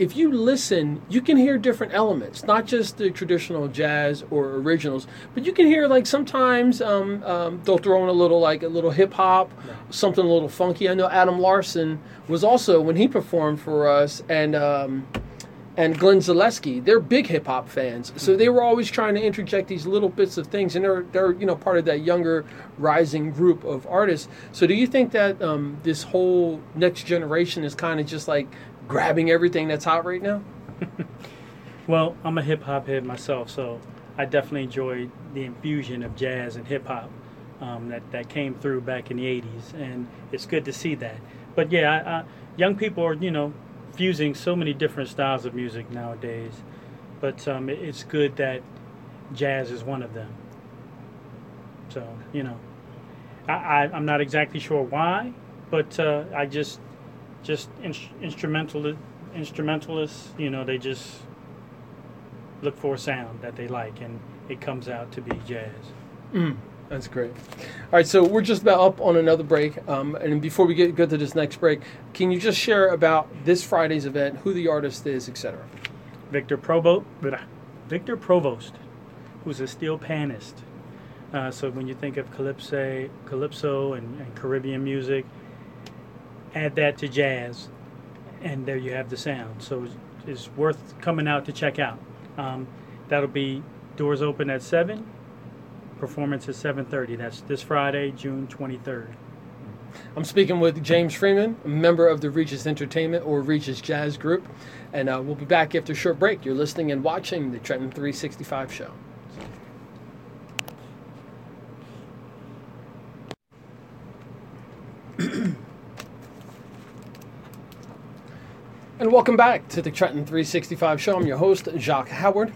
Speaker 1: if you listen, you can hear different elements, not just the traditional jazz or originals, but you can hear like sometimes um, um, they'll throw in a little like a little hip hop, something a little funky. I know Adam Larson was also when he performed for us, and um, and Glenn Zaleski, they're big hip hop fans, so they were always trying to interject these little bits of things, and they're they're you know part of that younger rising group of artists. So do you think that um, this whole next generation is kind of just like grabbing everything that's hot right now?
Speaker 2: well, I'm a hip hop head myself, so I definitely enjoy the infusion of jazz and hip hop um, that that came through back in the '80s, and it's good to see that. But yeah, I, I, young people are you know fusing so many different styles of music nowadays, but um, it's good that jazz is one of them. So you know, I, I am not exactly sure why, but uh, I just just in, instrumental instrumentalists, you know, they just look for a sound that they like, and it comes out to be jazz.
Speaker 1: Mm, that's great. All right, so we're just about up on another break, um, and before we get go to this next break, can you just share about this Friday's event, who the artist is, etc.
Speaker 2: Victor Provost, Victor Provost, who's a steel panist. Uh, so when you think of calypso, calypso and, and Caribbean music, add that to jazz, and there you have the sound. So it's, it's worth coming out to check out. Um, that'll be doors open at seven, performance is 7:30. That's this Friday, June 23rd.
Speaker 1: I'm speaking with James Freeman, a member of the Regis Entertainment or Regis Jazz Group, and uh, we'll be back after a short break. You're listening and watching the Trenton 365 show. and welcome back to the Trenton 365 show. I'm your host, Jacques Howard.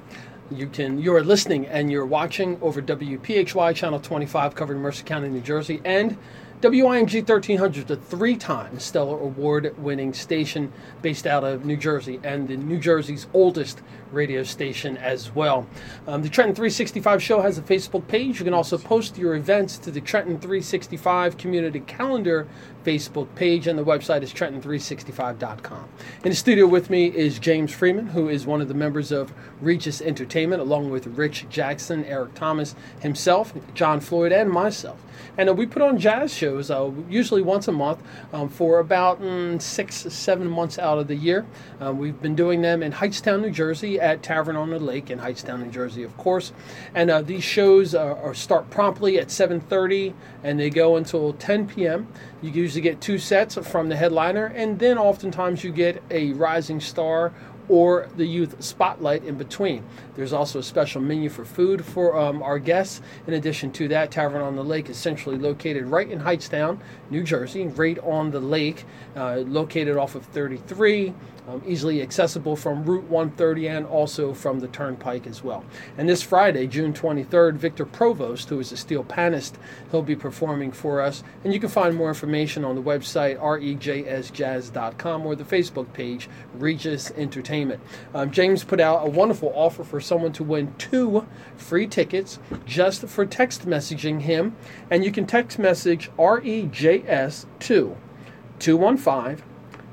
Speaker 1: You can you're listening and you're watching over WPHY channel 25 covering Mercer County, New Jersey and WIMG 1300, the three-time Stellar Award-winning station based out of New Jersey and the New Jersey's oldest radio station as well. Um, the Trenton 365 show has a Facebook page. You can also post your events to the Trenton 365 community calendar Facebook page, and the website is trenton365.com. In the studio with me is James Freeman, who is one of the members of Regis Entertainment, along with Rich Jackson, Eric Thomas himself, John Floyd, and myself. And uh, we put on jazz shows uh, usually once a month um, for about mm, six, seven months out of the year. Uh, we've been doing them in Hightstown, New Jersey, at Tavern on the Lake in Hightstown, New Jersey, of course. And uh, these shows are, are start promptly at 7:30 and they go until 10 p.m. You usually get two sets from the headliner, and then oftentimes you get a rising star or the youth spotlight in between. There's also a special menu for food for um, our guests. In addition to that, Tavern on the Lake is centrally located right in Hightstown, New Jersey, right on the lake, uh, located off of 33 um, easily accessible from Route 130 and also from the Turnpike as well. And this Friday, June 23rd, Victor Provost, who is a steel panist, he'll be performing for us. And you can find more information on the website rejsjazz.com or the Facebook page Regis Entertainment. Um, James put out a wonderful offer for someone to win two free tickets just for text messaging him. And you can text message REJS 2 215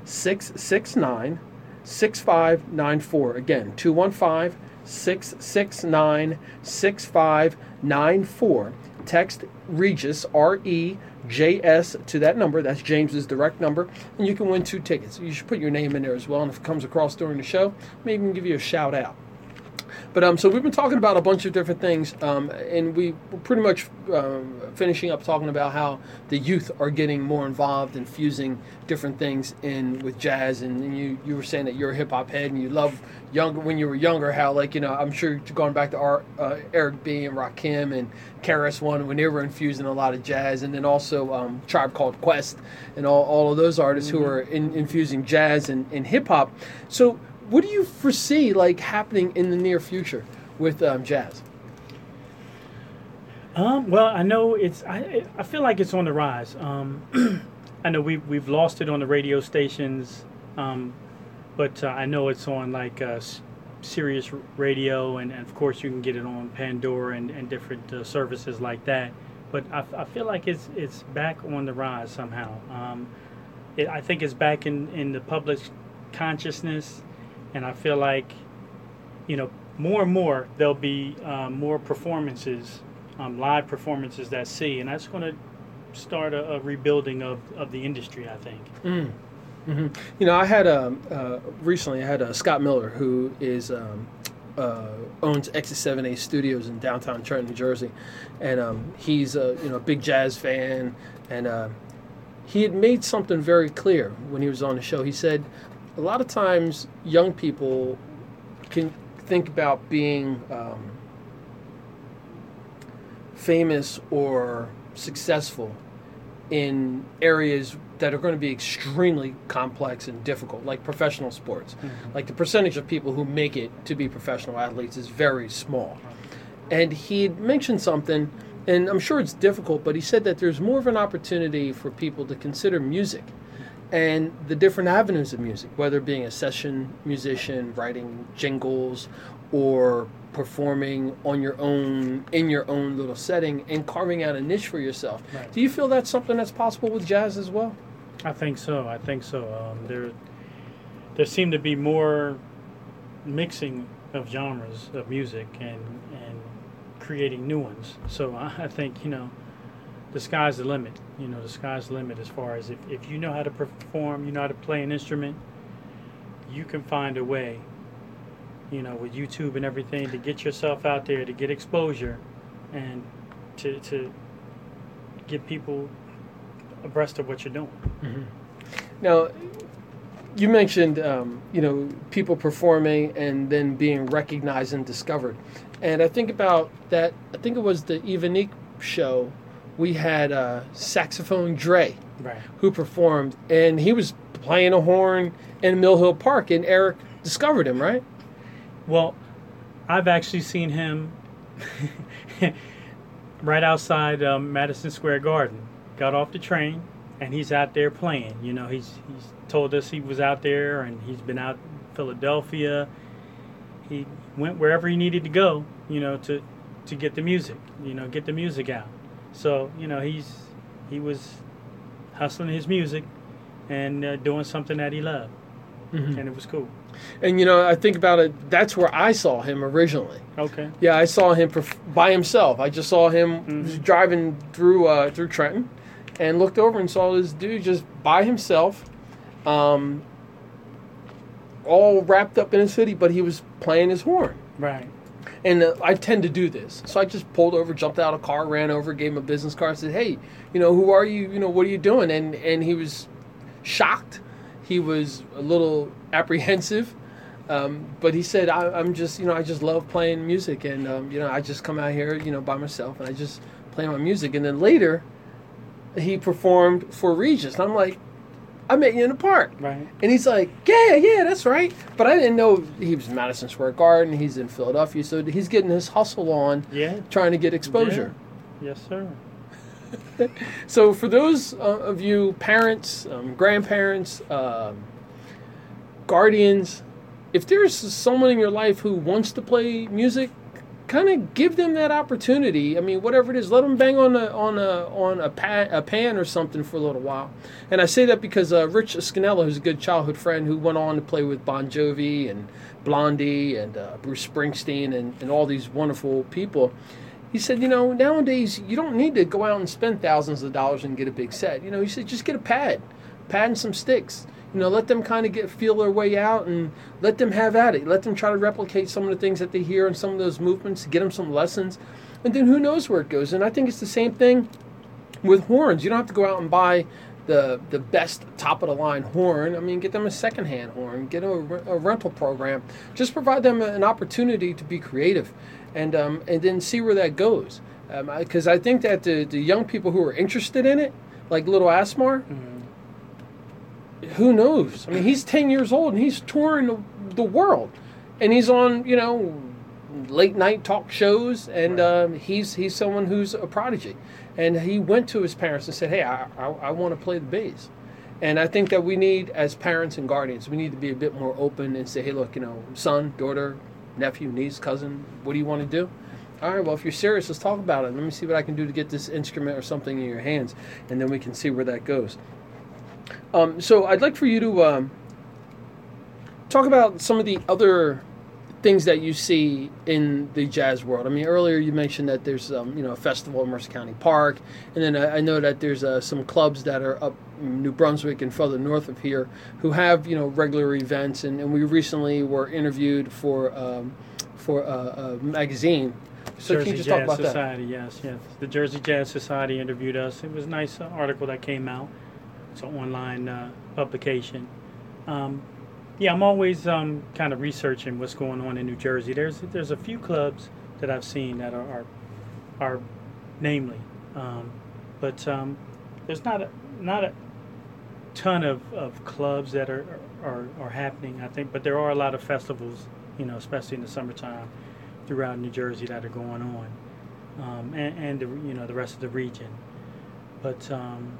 Speaker 1: 669 6594. Again, 215 669 6594. Text Regis, R E J S, to that number. That's James's direct number. And you can win two tickets. You should put your name in there as well. And if it comes across during the show, maybe we can give you a shout out. But um, so we've been talking about a bunch of different things, um, and we we're pretty much um, finishing up talking about how the youth are getting more involved and fusing different things in with jazz. And, and you you were saying that you're a hip hop head and you love younger when you were younger. How like you know I'm sure going back to our, uh, Eric B and Rakim and KRS One when they were infusing a lot of jazz, and then also um, Tribe Called Quest and all, all of those artists mm-hmm. who are in, infusing jazz and, and hip hop. So what do you foresee like happening in the near future with um, jazz?
Speaker 2: Um, well, I know it's. I I feel like it's on the rise. Um, I know we we've lost it on the radio stations, um, but uh, I know it's on like uh, Sirius Radio, and, and, of course you can get it on Pandora and, and different uh, services like that. But I, I feel like it's it's back on the rise somehow. Um, it, I think it's back in in the public consciousness and I feel like, you know, more and more there'll be um, more performances, um, live performances that see, and that's going to start a, a, rebuilding of, of the industry. I think.
Speaker 1: Mm. Mm-hmm. You know, I had a um, uh, recently I had a uh, Scott Miller who is um, uh, owns X7A Studios in downtown Trenton, New Jersey, and um, he's a you know big jazz fan, and uh, he had made something very clear when he was on the show. He said, a lot of times young people can think about being um, famous or successful in areas that are going to be extremely complex and difficult, like professional sports. Mm-hmm. Like the percentage of people who make it to be professional athletes is very small. And he mentioned something, and I'm sure it's difficult, but he said that there's more of an opportunity for people to consider music and the different avenues of music, whether being a session musician, writing jingles, or performing on your own in your own little setting and carving out a niche for yourself. Right. Do you feel that's something that's possible with jazz as well?
Speaker 2: I think so. I think so. Um, there, there seem to be more mixing of genres of music and and creating new ones. So I, I think you know the sky's the limit. You know, the sky's the limit as far as if, if you know how to perform, you know how to play an instrument, you can find a way, you know, with YouTube and everything to get yourself out there, to get exposure, and to, to get people abreast of what you're doing.
Speaker 1: Mm-hmm. Now, you mentioned, um, you know, people performing and then being recognized and discovered. And I think about that, I think it was the Yvonnick show we had uh, saxophone Dre,
Speaker 2: right.
Speaker 1: who performed, and he was playing a horn in Mill Hill Park, and Eric discovered him, right?
Speaker 2: Well, I've actually seen him right outside um, Madison Square Garden. Got off the train, and he's out there playing. You know, he's he's told us he was out there, and he's been out in Philadelphia. He went wherever he needed to go, you know, to to get the music, you know, get the music out. So you know, he's he was hustling his music and uh, doing something that he loved,
Speaker 1: Mhm.
Speaker 2: and it was cool.
Speaker 1: And you know, I think about it. That's where I saw him originally.
Speaker 2: Okay.
Speaker 1: Yeah, I saw him perf- by himself. I just saw him
Speaker 2: Mhm.
Speaker 1: driving through uh, through Trenton, and looked over and saw this dude just by himself, um, all wrapped up in his hoodie, but he was playing his horn.
Speaker 2: Right.
Speaker 1: And uh, I tend to do this, so I just pulled over, jumped out of a car, ran over, gave him a business card, said, "Hey, you know, who are you? You know, what are you doing?" And and he was shocked. He was a little apprehensive, um, but he said, I, "I'm just, you know, I just love playing music, and um, you know, I just come out here, you know, by myself, and I just play my music." And then later, he performed for Regis, and I'm like, "I met you in the park."
Speaker 2: Right.
Speaker 1: And he's like, yeah, yeah, that's right. But I didn't know he was in Madison Square Garden. He's in Philadelphia. So he's getting his hustle on,
Speaker 2: Yeah.
Speaker 1: trying to get exposure.
Speaker 2: Yes, sir.
Speaker 1: So for those uh, of you parents, um, grandparents, um, guardians, if there's someone in your life who wants to play music, kind of give them that opportunity. I mean, whatever it is, let them bang on a on a on a pan, a pan or something for a little while. And I say that because uh, Rich Scannella, who's a good childhood friend, who went on to play with Bon Jovi and Blondie and uh, Bruce Springsteen and, and all these wonderful people. He said, you know, nowadays you don't need to go out and spend thousands of dollars and get a big set. You know, he said just get a pad, pad and some sticks. You know, let them kind of get feel their way out and let them have at it. Let them try to replicate some of the things that they hear in some of those movements. Get them some lessons, and then who knows where it goes. And I think it's the same thing with horns. You don't have to go out and buy the the best top of the line horn. I mean, get them a secondhand horn. Get them a, a rental program. Just provide them an opportunity to be creative, and um, and then see where that goes. Because I think that the the young people who are interested in it, like little Asmar, who knows? I mean, he's ten years old and he's touring the, the world, and he's on you know late night talk shows, and um, he's he's someone who's a prodigy, and he went to his parents and said, "Hey, I I, I want to play the bass." And I think that we need, as parents and guardians, we need to be a bit more open and say, "Hey, look, you know, son, daughter, nephew, niece, cousin, what do you want to do?" All right, well, if you're serious, let's talk about it. Let me see what I can do to get this instrument or something in your hands, and then we can see where that goes. Um, so I'd like for you to um, talk about some of the other things that you see in the jazz world. I mean, earlier you mentioned that there's um, you know a festival in Mercer County Park, and then I, I know that there's uh, some clubs that are up in New Brunswick and further north of here who have you know regular events, and, and we recently were interviewed for um, for a, a magazine. So
Speaker 2: Jersey
Speaker 1: can you just
Speaker 2: Jazz
Speaker 1: talk about that?
Speaker 2: Society, yes, yes. The Jersey Jazz Society interviewed us. It was a nice uh, article that came out. It's an online uh, publication. Um, yeah, I'm always um, kind of researching what's going on in New Jersey. There's there's a few clubs that I've seen that are are, are namely, um, but um, there's not a not a ton of, of clubs that are, are are happening. I think, but there are a lot of festivals, you know, especially in the summertime throughout New Jersey that are going on, um, and, and the, you know the rest of the region. But um,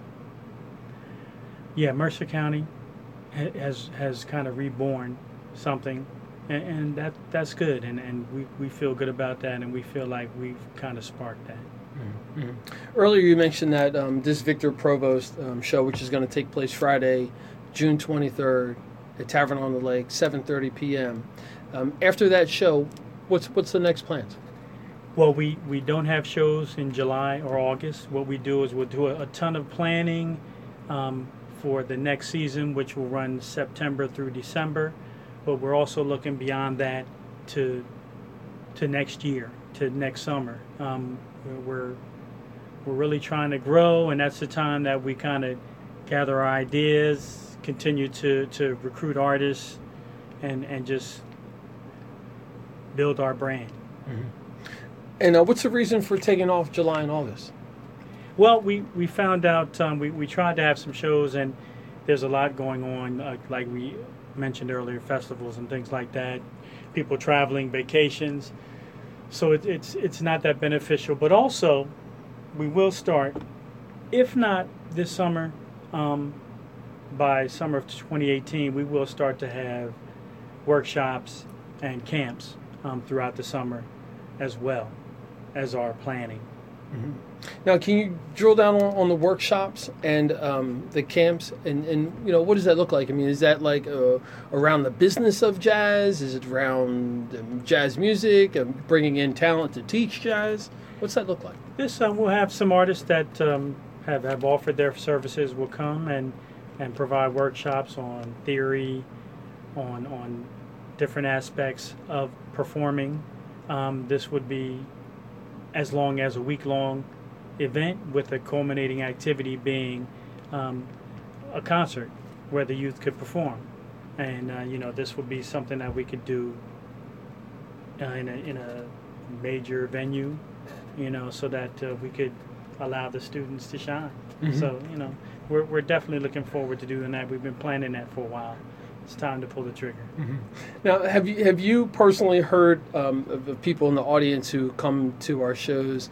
Speaker 2: yeah, Mercer County has has kind of reborn something, and, and that that's good, and, and we, we feel good about that, and we feel like we've kind of sparked that.
Speaker 1: Mhm. Earlier, you mentioned that um, this Victor Provost um, show, which is going to take place Friday, June 23rd, at Tavern on the Lake, 7:30 p.m. Um, after that show, what's what's the next plans?
Speaker 2: Well, we, we don't have shows in July or August. What we do is we'll do a, a ton of planning um, for the next season, which will run September through December. But we're also looking beyond that to to next year, to next summer. Um, we're we're really trying to grow, and that's the time that we kind of gather our ideas, continue to, to recruit artists, and and just build our brand.
Speaker 1: And uh, what's the reason for taking off July and August?
Speaker 2: Well, we, we found out um, we, we tried to have some shows and there's a lot going on, uh, like we mentioned earlier, festivals and things like that. People traveling, vacations. So it, it's it's not that beneficial. But also, we will start, if not this summer, um, by summer of 2018, we will start to have workshops and camps um, throughout the summer as well as our planning.
Speaker 1: Mm-hmm. Now, can you drill down on, on the workshops and um, the camps, and, and you know what does that look like? I mean, is that like uh, around the business of jazz? Is it around um, jazz music, um, bringing in talent to teach jazz? What's that look like?
Speaker 2: This uh, we'll have some artists that um, have have offered their services will come and and provide workshops on theory, on on different aspects of performing. Um, this would be as long as a week long event with a culminating activity being um, a concert where the youth could perform. And, uh, you know, this would be something that we could do uh, in, a, in a major venue, you know, so that uh, we could allow the students to shine. Mm-hmm. So, you know, we're, we're definitely looking forward to doing that. We've been planning that for a while it's time to pull the trigger.
Speaker 1: Mm-hmm. Now, have you have you personally heard um, of, people in the audience who come to our shows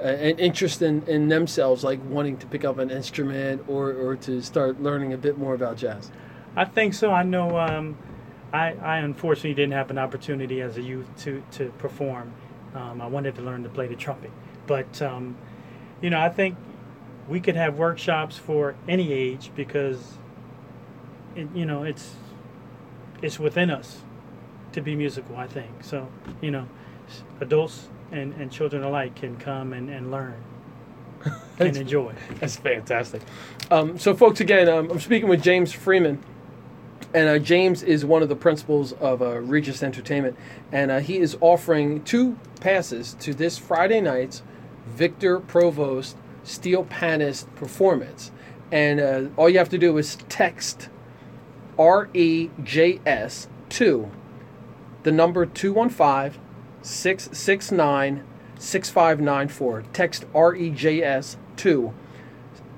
Speaker 1: an interest in, in themselves, like wanting to pick up an instrument or, or to start learning a bit more about jazz?
Speaker 2: I think so. I know. Um, I, I unfortunately didn't have an opportunity as a youth to to perform. Um, I wanted to learn to play the trumpet, but um, you know, I think we could have workshops for any age because it, you know it's it's within us to be musical. I think so. You know, adults and, and children alike can come and, and learn and enjoy.
Speaker 1: That's fantastic. Um, so, folks, again, um, I'm speaking with James Freeman. And uh, James is one of the principals of uh, Regis Entertainment. And uh, he is offering two passes to this Friday night's Victor Provost Steel Panist performance. And uh, all you have to do is text REJS 2, the number 215 669 6594. Text REJS 2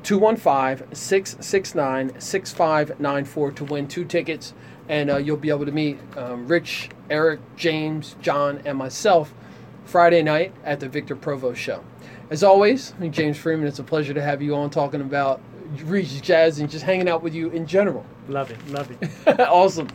Speaker 1: 215 669 6594 to win two tickets. And uh, you'll be able to meet um, Rich, Eric, James, John, and myself Friday night at the Victor Provost Show. As always, James Freeman, it's a pleasure to have you on talking about Regis Jazz and just hanging out with you in general.
Speaker 2: Love it, love it.
Speaker 1: awesome.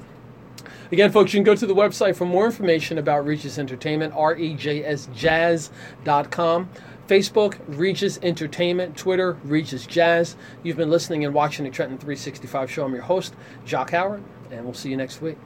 Speaker 1: Again, folks, you can go to the website for more information about Regis Entertainment, R-E-J-S-Jazz.com. Facebook, Regis Entertainment, Twitter, Regis Jazz. You've been listening and watching the Trenton 365 show. I'm your host, Jock Howard, and we'll see you next week.